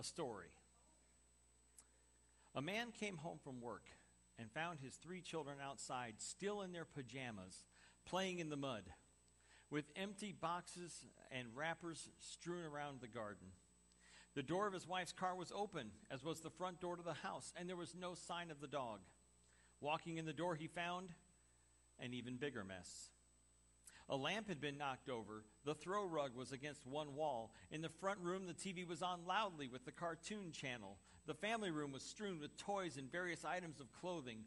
a story. A man came home from work and found his three children outside, still in their pajamas, playing in the mud, with empty boxes and wrappers strewn around the garden. The door of his wife's car was open, as was the front door to the house, and there was no sign of the dog. Walking in the door, he found an even bigger mess. A lamp had been knocked over. The throw rug was against one wall. In the front room, the TV was on loudly with the cartoon channel. The family room was strewn with toys and various items of clothing.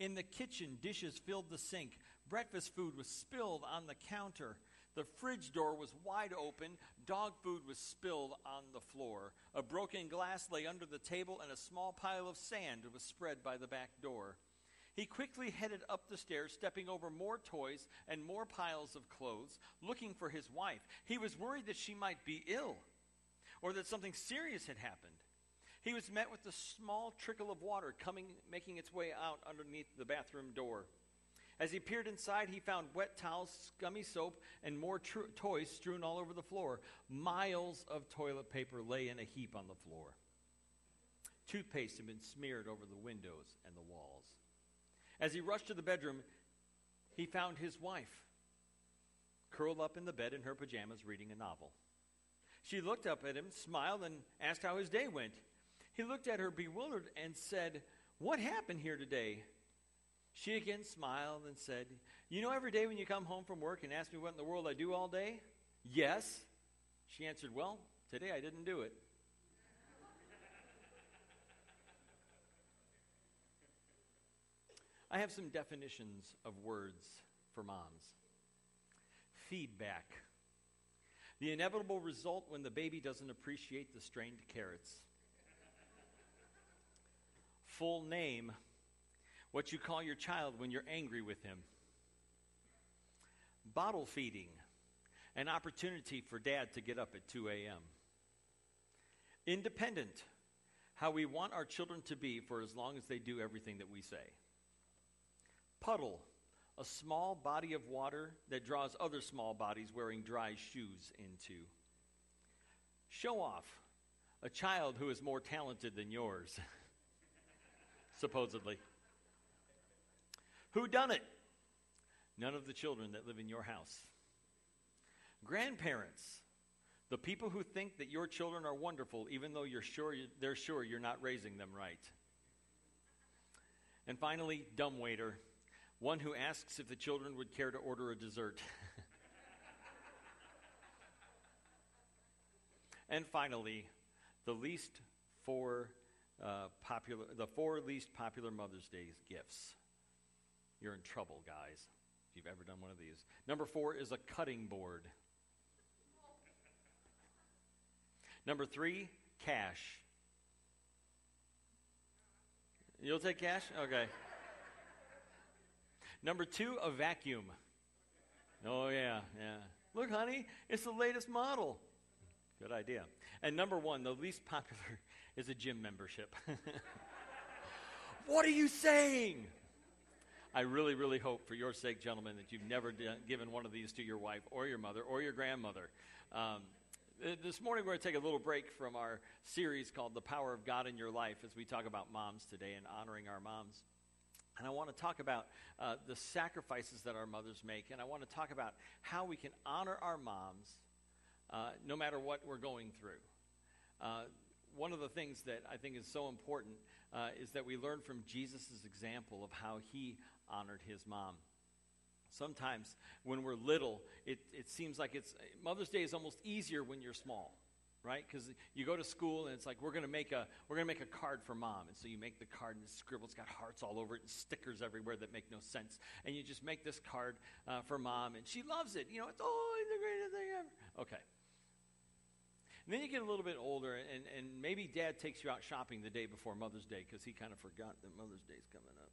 In the kitchen, dishes filled the sink. Breakfast food was spilled on the counter. The fridge door was wide open. Dog food was spilled on the floor. A broken glass lay under the table, and a small pile of sand was spread by the back door. He quickly headed up the stairs, stepping over more toys and more piles of clothes, looking for his wife. He was worried that she might be ill or that something serious had happened. He was met with a small trickle of water coming, making its way out underneath the bathroom door. As he peered inside, he found wet towels, scummy soap, and more tr- toys strewn all over the floor. Miles of toilet paper lay in a heap on the floor. Toothpaste had been smeared over the windows and the walls. As he rushed to the bedroom, he found his wife curled up in the bed in her pajamas reading a novel. She looked up at him, smiled, and asked how his day went. He looked at her bewildered and said, What happened here today? She again smiled and said, You know, every day when you come home from work and ask me what in the world I do all day? Yes. She answered, Well, today I didn't do it. I have some definitions of words for moms feedback. The inevitable result when the baby doesn't appreciate the strained carrots. Full name what you call your child when you're angry with him. Bottle feeding an opportunity for dad to get up at 2 a.m. Independent how we want our children to be for as long as they do everything that we say. Puddle, a small body of water that draws other small bodies wearing dry shoes into. Show off, a child who is more talented than yours, supposedly. Who done it? None of the children that live in your house. Grandparents, the people who think that your children are wonderful even though you're sure they're sure you're not raising them right. And finally, dumbwaiter one who asks if the children would care to order a dessert. and finally, the least four uh, popular, the four least popular Mother's Day gifts. You're in trouble, guys. If you've ever done one of these. Number four is a cutting board. Number three, cash. You'll take cash? Okay. Number two, a vacuum. Oh, yeah, yeah. Look, honey, it's the latest model. Good idea. And number one, the least popular, is a gym membership. what are you saying? I really, really hope for your sake, gentlemen, that you've never done, given one of these to your wife or your mother or your grandmother. Um, this morning, we're going to take a little break from our series called The Power of God in Your Life as we talk about moms today and honoring our moms. And I want to talk about uh, the sacrifices that our mothers make. And I want to talk about how we can honor our moms uh, no matter what we're going through. Uh, one of the things that I think is so important uh, is that we learn from Jesus' example of how he honored his mom. Sometimes when we're little, it, it seems like it's Mother's Day is almost easier when you're small right? Because you go to school and it's like we're to make a we're to make a card for mom, and so you make the card and it's scribbled, it's got hearts all over it and stickers everywhere that make no sense, and you just make this card uh, for mom, and she loves it. You know, it's always the greatest thing ever. Okay. And then you get a little bit older, and, and maybe dad takes you out shopping the day before Mother's Day because he kind of forgot that Mother's Day's coming up.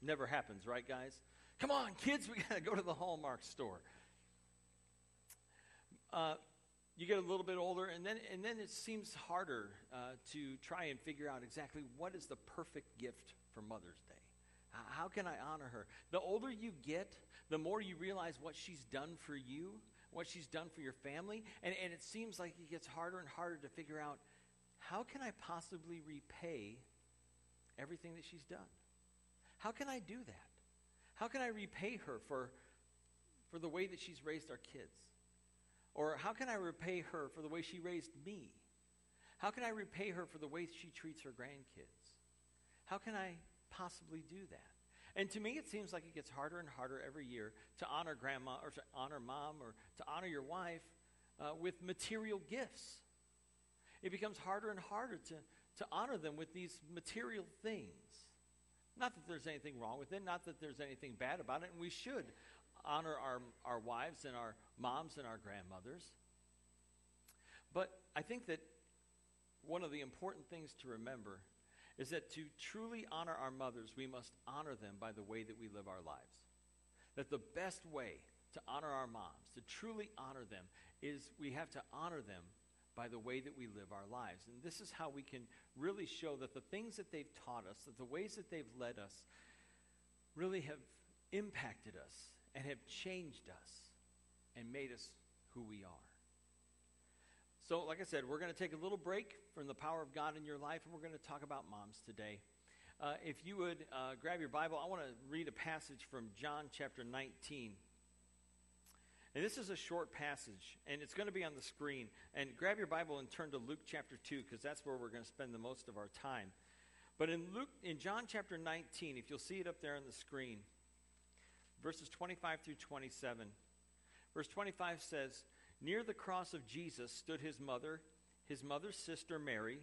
Never happens, right, guys? Come on, kids, we got to go to the Hallmark store. Uh, you get a little bit older, and then, and then it seems harder uh, to try and figure out exactly what is the perfect gift for Mother's Day. How can I honor her? The older you get, the more you realize what she's done for you, what she's done for your family, and, and it seems like it gets harder and harder to figure out how can I possibly repay everything that she's done? How can I do that? How can I repay her for, for the way that she's raised our kids? Or how can I repay her for the way she raised me? How can I repay her for the way she treats her grandkids? How can I possibly do that? And to me, it seems like it gets harder and harder every year to honor grandma or to honor mom or to honor your wife uh, with material gifts. It becomes harder and harder to, to honor them with these material things. Not that there's anything wrong with it, not that there's anything bad about it, and we should honor our, our wives and our moms and our grandmothers. But I think that one of the important things to remember is that to truly honor our mothers, we must honor them by the way that we live our lives. That the best way to honor our moms, to truly honor them, is we have to honor them by the way that we live our lives. And this is how we can really show that the things that they've taught us, that the ways that they've led us, really have impacted us and have changed us and made us who we are. So, like I said, we're going to take a little break from the power of God in your life, and we're going to talk about moms today. Uh, if you would uh, grab your Bible, I want to read a passage from John chapter 19. And this is a short passage, and it's going to be on the screen. And grab your Bible and turn to Luke chapter 2, because that's where we're going to spend the most of our time. But in Luke, in John chapter 19, if you'll see it up there on the screen, verses 25 through 27, verse 25 says, Near the cross of Jesus stood his mother, his mother's sister Mary,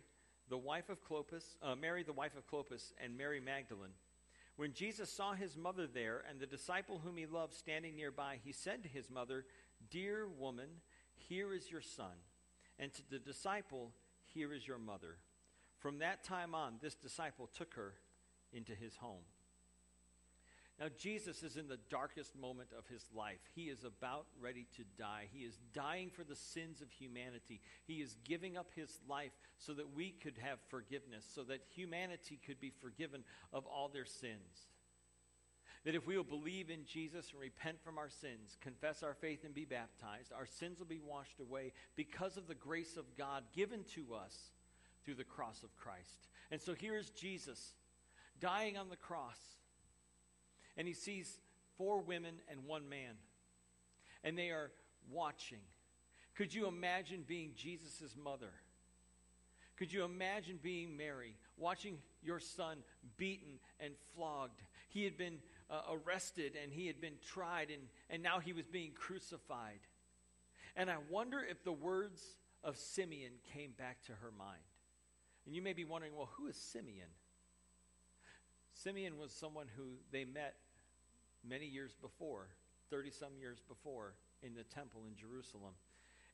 the wife of Clopas, uh, Mary, the wife of Clopas, and Mary Magdalene. When Jesus saw his mother there and the disciple whom he loved standing nearby, he said to his mother, Dear woman, here is your son. And to the disciple, Here is your mother. From that time on, this disciple took her into his home. Now, Jesus is in the darkest moment of his life. He is about ready to die. He is dying for the sins of humanity. He is giving up his life so that we could have forgiveness, so that humanity could be forgiven of all their sins. That if we will believe in Jesus and repent from our sins, confess our faith, and be baptized, our sins will be washed away because of the grace of God given to us through the cross of Christ. And so here is Jesus dying on the cross and he sees four women and one man. And they are watching. Could you imagine being Jesus' mother? Could you imagine being Mary, watching your son beaten and flogged? He had been uh, arrested and he had been tried, and, and now he was being crucified. And I wonder if the words of Simeon came back to her mind. And you may be wondering, well, who is Simeon? Simeon was someone who they met many years before, 30 some years before, in the temple in Jerusalem.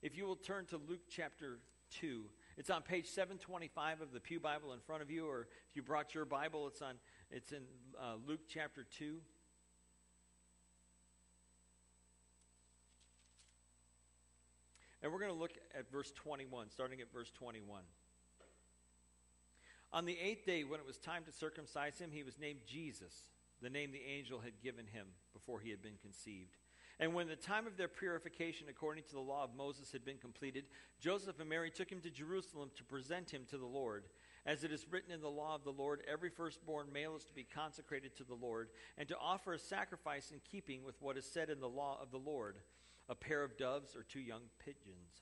If you will turn to Luke chapter 2, it's on page 725 of the Pew Bible in front of you, or if you brought your Bible, it's, on, it's in uh, Luke chapter 2. And we're going to look at verse 21, starting at verse 21. On the eighth day, when it was time to circumcise him, he was named Jesus the name the angel had given him before he had been conceived. And when the time of their purification according to the law of Moses had been completed, Joseph and Mary took him to Jerusalem to present him to the Lord. As it is written in the law of the Lord, every firstborn male is to be consecrated to the Lord, and to offer a sacrifice in keeping with what is said in the law of the Lord a pair of doves or two young pigeons.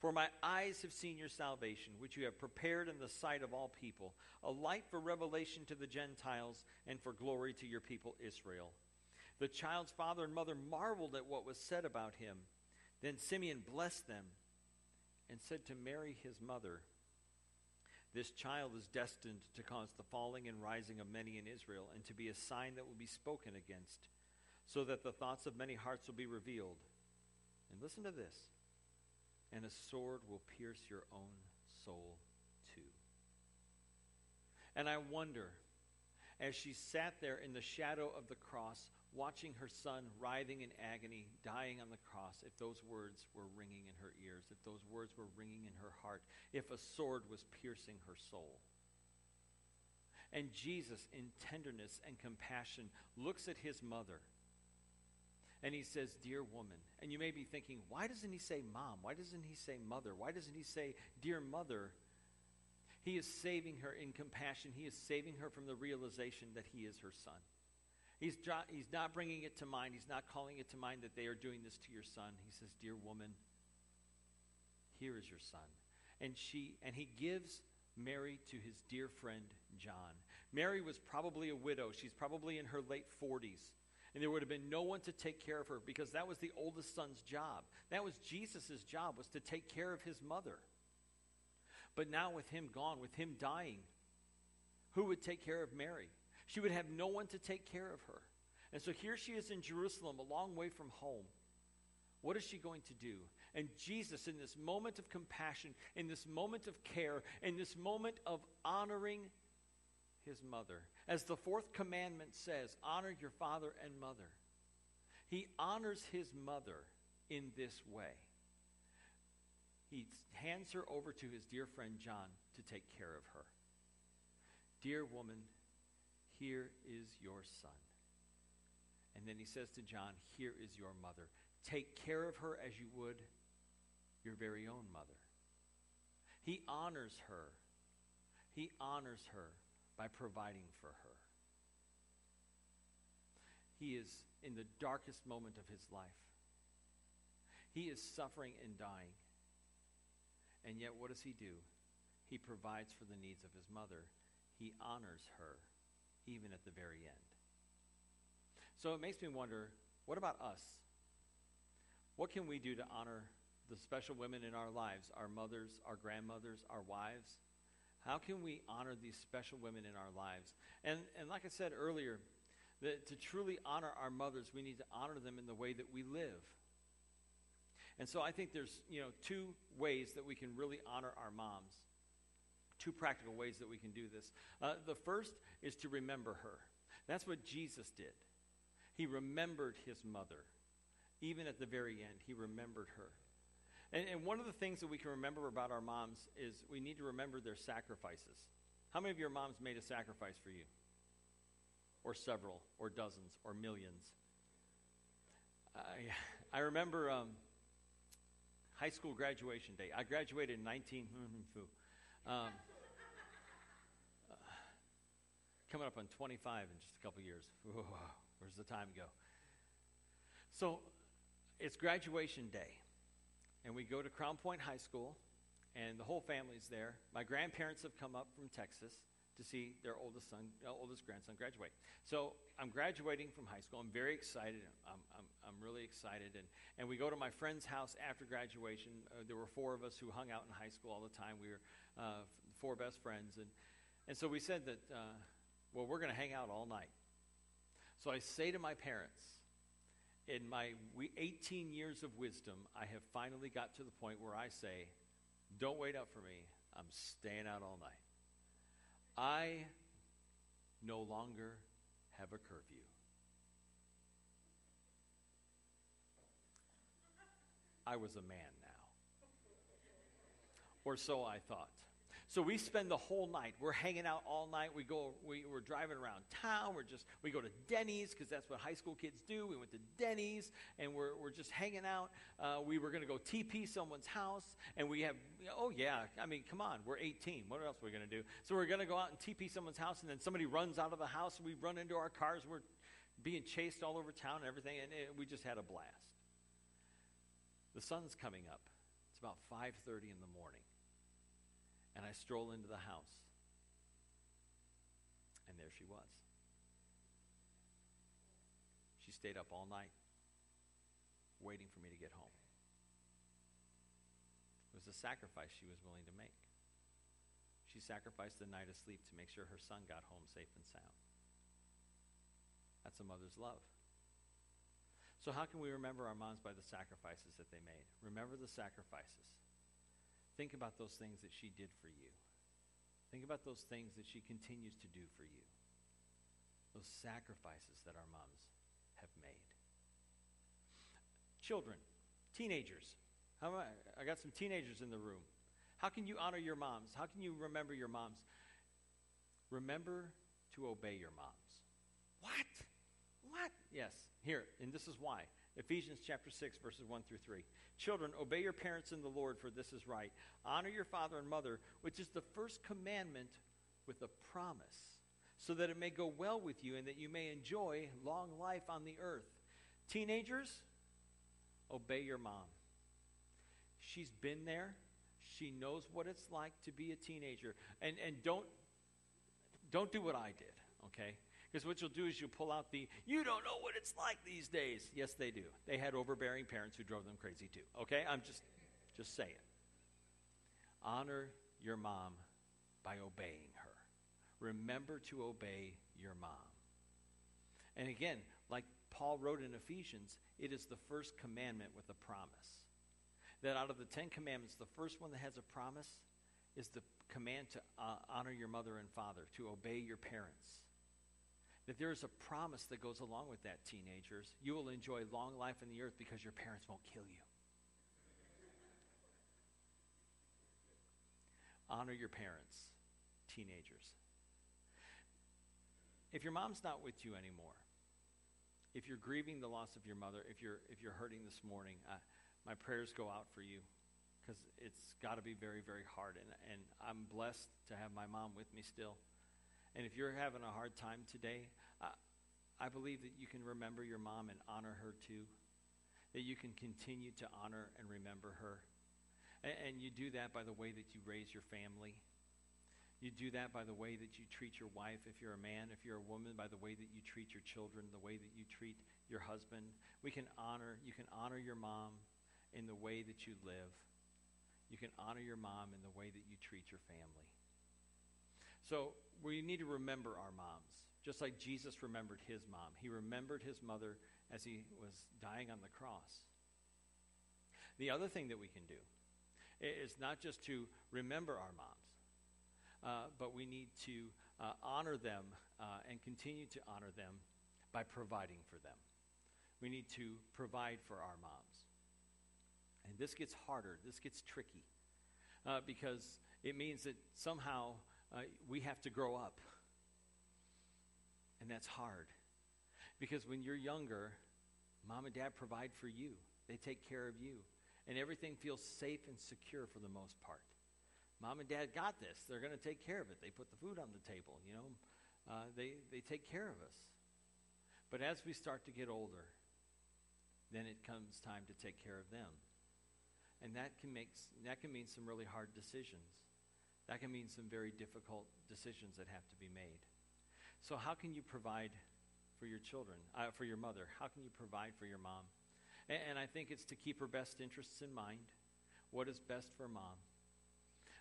For my eyes have seen your salvation, which you have prepared in the sight of all people, a light for revelation to the Gentiles and for glory to your people Israel. The child's father and mother marveled at what was said about him. Then Simeon blessed them and said to Mary, his mother, This child is destined to cause the falling and rising of many in Israel, and to be a sign that will be spoken against, so that the thoughts of many hearts will be revealed. And listen to this and a sword will pierce your own soul too. And I wonder, as she sat there in the shadow of the cross, watching her son writhing in agony, dying on the cross, if those words were ringing in her ears, if those words were ringing in her heart, if a sword was piercing her soul. And Jesus, in tenderness and compassion, looks at his mother and he says, Dear woman. And you may be thinking, why doesn't he say mom? Why doesn't he say mother? Why doesn't he say, Dear mother? He is saving her in compassion. He is saving her from the realization that he is her son. He's, he's not bringing it to mind. He's not calling it to mind that they are doing this to your son. He says, Dear woman, here is your son. And, she, and he gives Mary to his dear friend John. Mary was probably a widow. She's probably in her late 40s. And there would have been no one to take care of her because that was the oldest son's job. That was Jesus' job, was to take care of his mother. But now with him gone, with him dying, who would take care of Mary? She would have no one to take care of her. And so here she is in Jerusalem, a long way from home. What is she going to do? And Jesus, in this moment of compassion, in this moment of care, in this moment of honoring his mother, as the fourth commandment says, honor your father and mother, he honors his mother in this way. He hands her over to his dear friend John to take care of her. Dear woman, here is your son. And then he says to John, Here is your mother. Take care of her as you would your very own mother. He honors her. He honors her by providing for her. He is in the darkest moment of his life. He is suffering and dying. And yet, what does he do? He provides for the needs of his mother. He honors her even at the very end. So it makes me wonder what about us? What can we do to honor the special women in our lives, our mothers, our grandmothers, our wives? How can we honor these special women in our lives? And, and like I said earlier, that to truly honor our mothers, we need to honor them in the way that we live. And so I think there's, you know, two ways that we can really honor our moms two practical ways that we can do this. Uh, the first is to remember her. That's what Jesus did. He remembered his mother. Even at the very end, he remembered her. And, and one of the things that we can remember about our moms is we need to remember their sacrifices. How many of your moms made a sacrifice for you? Or several, or dozens, or millions? I, I remember um, high school graduation day. I graduated in 19. Um, uh, coming up on 25 in just a couple years. where's the time go? So it's graduation day, and we go to Crown Point High School, and the whole family's there. My grandparents have come up from Texas to see their oldest son, uh, oldest grandson graduate. So I'm graduating from high school. I'm very excited. I'm, I'm, I'm really excited. And, and we go to my friend's house after graduation. Uh, there were four of us who hung out in high school all the time. We were uh, four best friends. And, and so we said that, uh, well, we're going to hang out all night. So I say to my parents, in my 18 years of wisdom, I have finally got to the point where I say, don't wait up for me. I'm staying out all night. I no longer have a curfew. I was a man now. Or so I thought. So we spend the whole night. We're hanging out all night. We go, we, we're driving around town. We're just, we go to Denny's because that's what high school kids do. We went to Denny's and we're, we're just hanging out. Uh, we were going to go TP someone's house and we have, oh yeah, I mean, come on, we're 18. What else are we going to do? So we're going to go out and TP someone's house and then somebody runs out of the house and we run into our cars. We're being chased all over town and everything and it, we just had a blast. The sun's coming up. It's about 5.30 in the morning and I stroll into the house. And there she was. She stayed up all night waiting for me to get home. It was a sacrifice she was willing to make. She sacrificed the night of sleep to make sure her son got home safe and sound. That's a mother's love. So, how can we remember our moms by the sacrifices that they made? Remember the sacrifices. Think about those things that she did for you. Think about those things that she continues to do for you, those sacrifices that our moms have made. Children, teenagers. How I, I got some teenagers in the room. How can you honor your moms? How can you remember your moms? Remember to obey your moms. What? What? Yes, here, and this is why. Ephesians chapter 6, verses 1 through 3. Children, obey your parents in the Lord, for this is right. Honor your father and mother, which is the first commandment with a promise, so that it may go well with you and that you may enjoy long life on the earth. Teenagers, obey your mom. She's been there. She knows what it's like to be a teenager. And, and don't, don't do what I did, okay? Because what you'll do is you'll pull out the, you don't know what it's like these days. Yes, they do. They had overbearing parents who drove them crazy too. Okay? I'm just, just saying. Honor your mom by obeying her. Remember to obey your mom. And again, like Paul wrote in Ephesians, it is the first commandment with a promise. That out of the Ten Commandments, the first one that has a promise is the command to uh, honor your mother and father, to obey your parents that there is a promise that goes along with that, teenagers. You will enjoy long life in the earth because your parents won't kill you. Honor your parents, teenagers. If your mom's not with you anymore, if you're grieving the loss of your mother, if you're, if you're hurting this morning, uh, my prayers go out for you because it's got to be very, very hard. And, and I'm blessed to have my mom with me still. And if you're having a hard time today, uh, I believe that you can remember your mom and honor her too. That you can continue to honor and remember her. And, and you do that by the way that you raise your family. You do that by the way that you treat your wife if you're a man, if you're a woman, by the way that you treat your children, the way that you treat your husband. We can honor, you can honor your mom in the way that you live. You can honor your mom in the way that you treat your family. So we need to remember our moms, just like Jesus remembered his mom. He remembered his mother as he was dying on the cross. The other thing that we can do is not just to remember our moms, uh, but we need to uh, honor them uh, and continue to honor them by providing for them. We need to provide for our moms. And this gets harder, this gets tricky, uh, because it means that somehow uh, we have to grow up. And that's hard. Because when you're younger, mom and dad provide for you, they take care of you. And everything feels safe and secure for the most part. Mom and dad got this. They're going to take care of it. They put the food on the table, you know. Uh, they, they take care of us. But as we start to get older, then it comes time to take care of them. And that can, make, that can mean some really hard decisions. That can mean some very difficult decisions that have to be made. So, how can you provide for your children, uh, for your mother? How can you provide for your mom? And, and, I think it's to keep her best interests in mind. What is best for mom?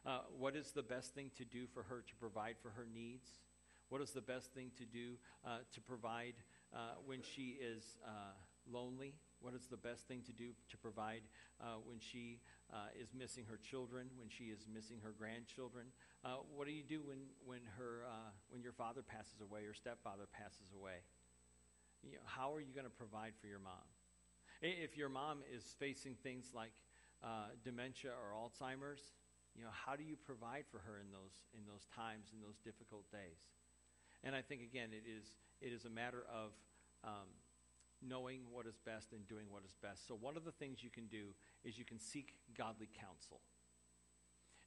Uh, what is the best thing to do for her to provide for her needs? What is the best thing to do uh, to provide uh, when she is uh, lonely? What is the best thing to do to provide uh, when she uh, is missing her children, when she is missing her grandchildren? Uh, what do you do when, when, her, uh, when your father passes away your stepfather passes away? You know, how are you going to provide for your mom? If your mom is facing things like uh, dementia or Alzheimer's, you know, how do you provide for her in those, in those times, in those difficult days? And I think, again, it is, it is a matter of um, knowing what is best and doing what is best. So, one of the things you can do is you can seek godly counsel.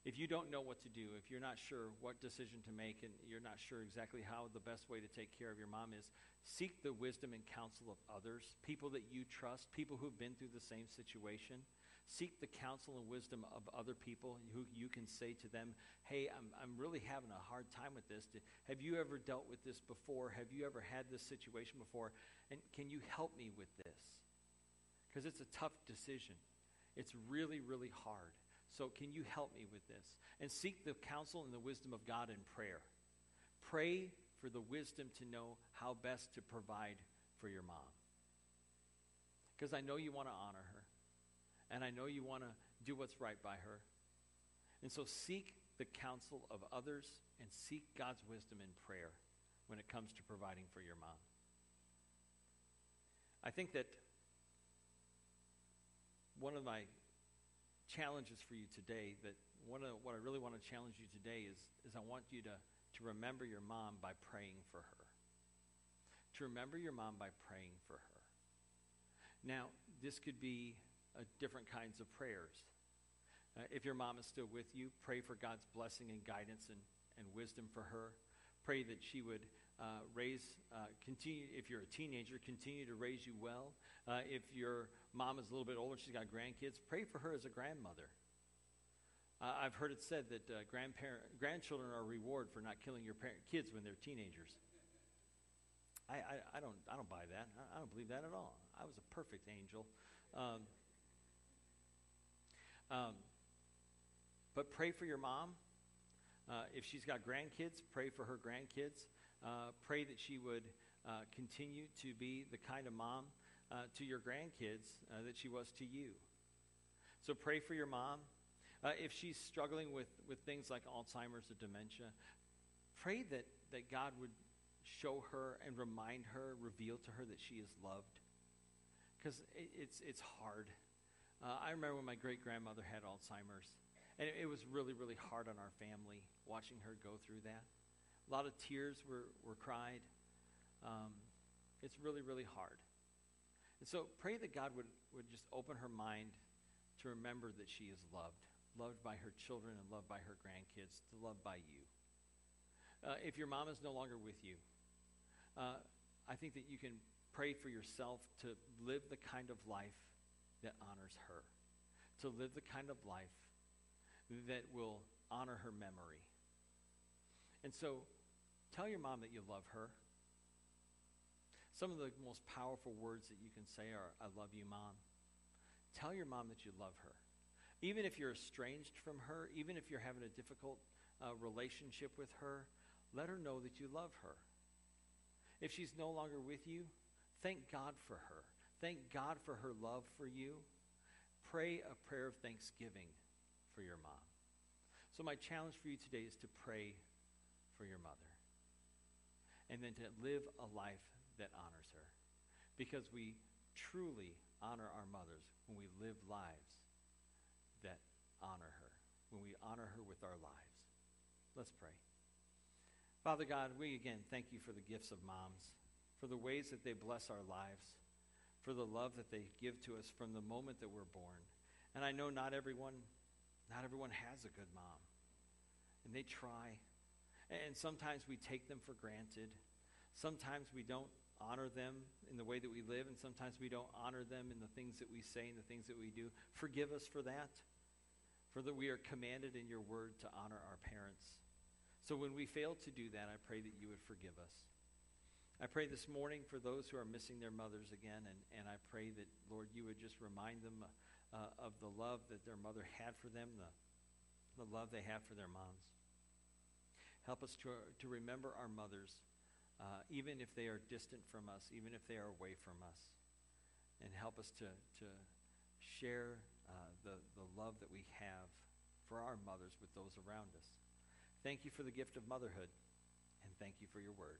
If you don't know what to do, if you're not sure what decision to make, and you're not sure exactly how the best way to take care of your mom is, seek the wisdom and counsel of others, people that you trust, people who've been through the same situation. Seek the counsel and wisdom of other people who you can say to them, Hey, I'm, I'm really having a hard time with this. Have you ever dealt with this before? Have you ever had this situation before? And can you help me with this? Because it's a tough decision. It's really, really hard. So, can you help me with this? And seek the counsel and the wisdom of God in prayer. Pray for the wisdom to know how best to provide for your mom. Because I know you want to honor her and I know you want to do what's right by her. And so seek the counsel of others and seek God's wisdom in prayer when it comes to providing for your mom. I think that one of my challenges for you today, that one of what I really want to challenge you today is, is I want you to, to remember your mom by praying for her. To remember your mom by praying for her. Now, this could be uh, different kinds of prayers. Uh, if your mom is still with you, pray for God's blessing and guidance and, and wisdom for her. Pray that she would uh, raise, uh, continue, if you're a teenager, continue to raise you well. Uh, if your mom is a little bit older, she's got grandkids, pray for her as a grandmother. Uh, I've heard it said that uh, grandparent, grandchildren are a reward for not killing your parent, kids when they're teenagers. I, I, I, don't, I don't buy that. I, I, don't believe that at all. I was a perfect angel. Um, um, but pray for your mom. Uh, if she's got grandkids, pray for her grandkids. Uh, pray that she would uh, continue to be the kind of mom uh, to your grandkids uh, that she was to you. So pray for your mom. Uh, if she's struggling with, with things like Alzheimer's or dementia, pray that, that God would show her and remind her, reveal to her that she is loved. Because it, it's, it's hard. I remember when my great grandmother had Alzheimer's. And it, it was really, really hard on our family watching her go through that. A lot of tears were, were cried. Um, it's really, really hard. And so pray that God would, would just open her mind to remember that she is loved, loved by her children and loved by her grandkids, loved by you. Uh, if your mom is no longer with you, uh, I think that you can pray for yourself to live the kind of life that honors her, to live the kind of life that will honor her memory. And so tell your mom that you love her. Some of the most powerful words that you can say are, I love you, mom. Tell your mom that you love her. Even if you're estranged from her, even if you're having a difficult uh, relationship with her, let her know that you love her. If she's no longer with you, thank God for her. Thank God for her love for you. Pray a prayer of thanksgiving for your mom. So, my challenge for you today is to pray for your mother and then to live a life that honors her. Because we truly honor our mothers when we live lives that honor her, when we honor her with our lives. Let's pray. Father God, we again thank you for the gifts of moms, for the ways that they bless our lives, for the love that they give to us from the moment that we're born. And I know not everyone not everyone has a good mom. And they try. And sometimes we take them for granted. Sometimes we don't honor them in the way that we live, and sometimes we don't honor them in the things that we say and the things that we do. Forgive us for that, for that we are commanded in your word to honor our parents. So when we fail to do that, I pray that you would forgive us. I pray this morning for those who are missing their mothers again, and, and I pray that, Lord, you would just remind them. Uh, of the love that their mother had for them, the, the love they have for their moms. Help us to, to remember our mothers, uh, even if they are distant from us, even if they are away from us. And help us to, to share uh, the, the love that we have for our mothers with those around us. Thank you for the gift of motherhood, and thank you for your word.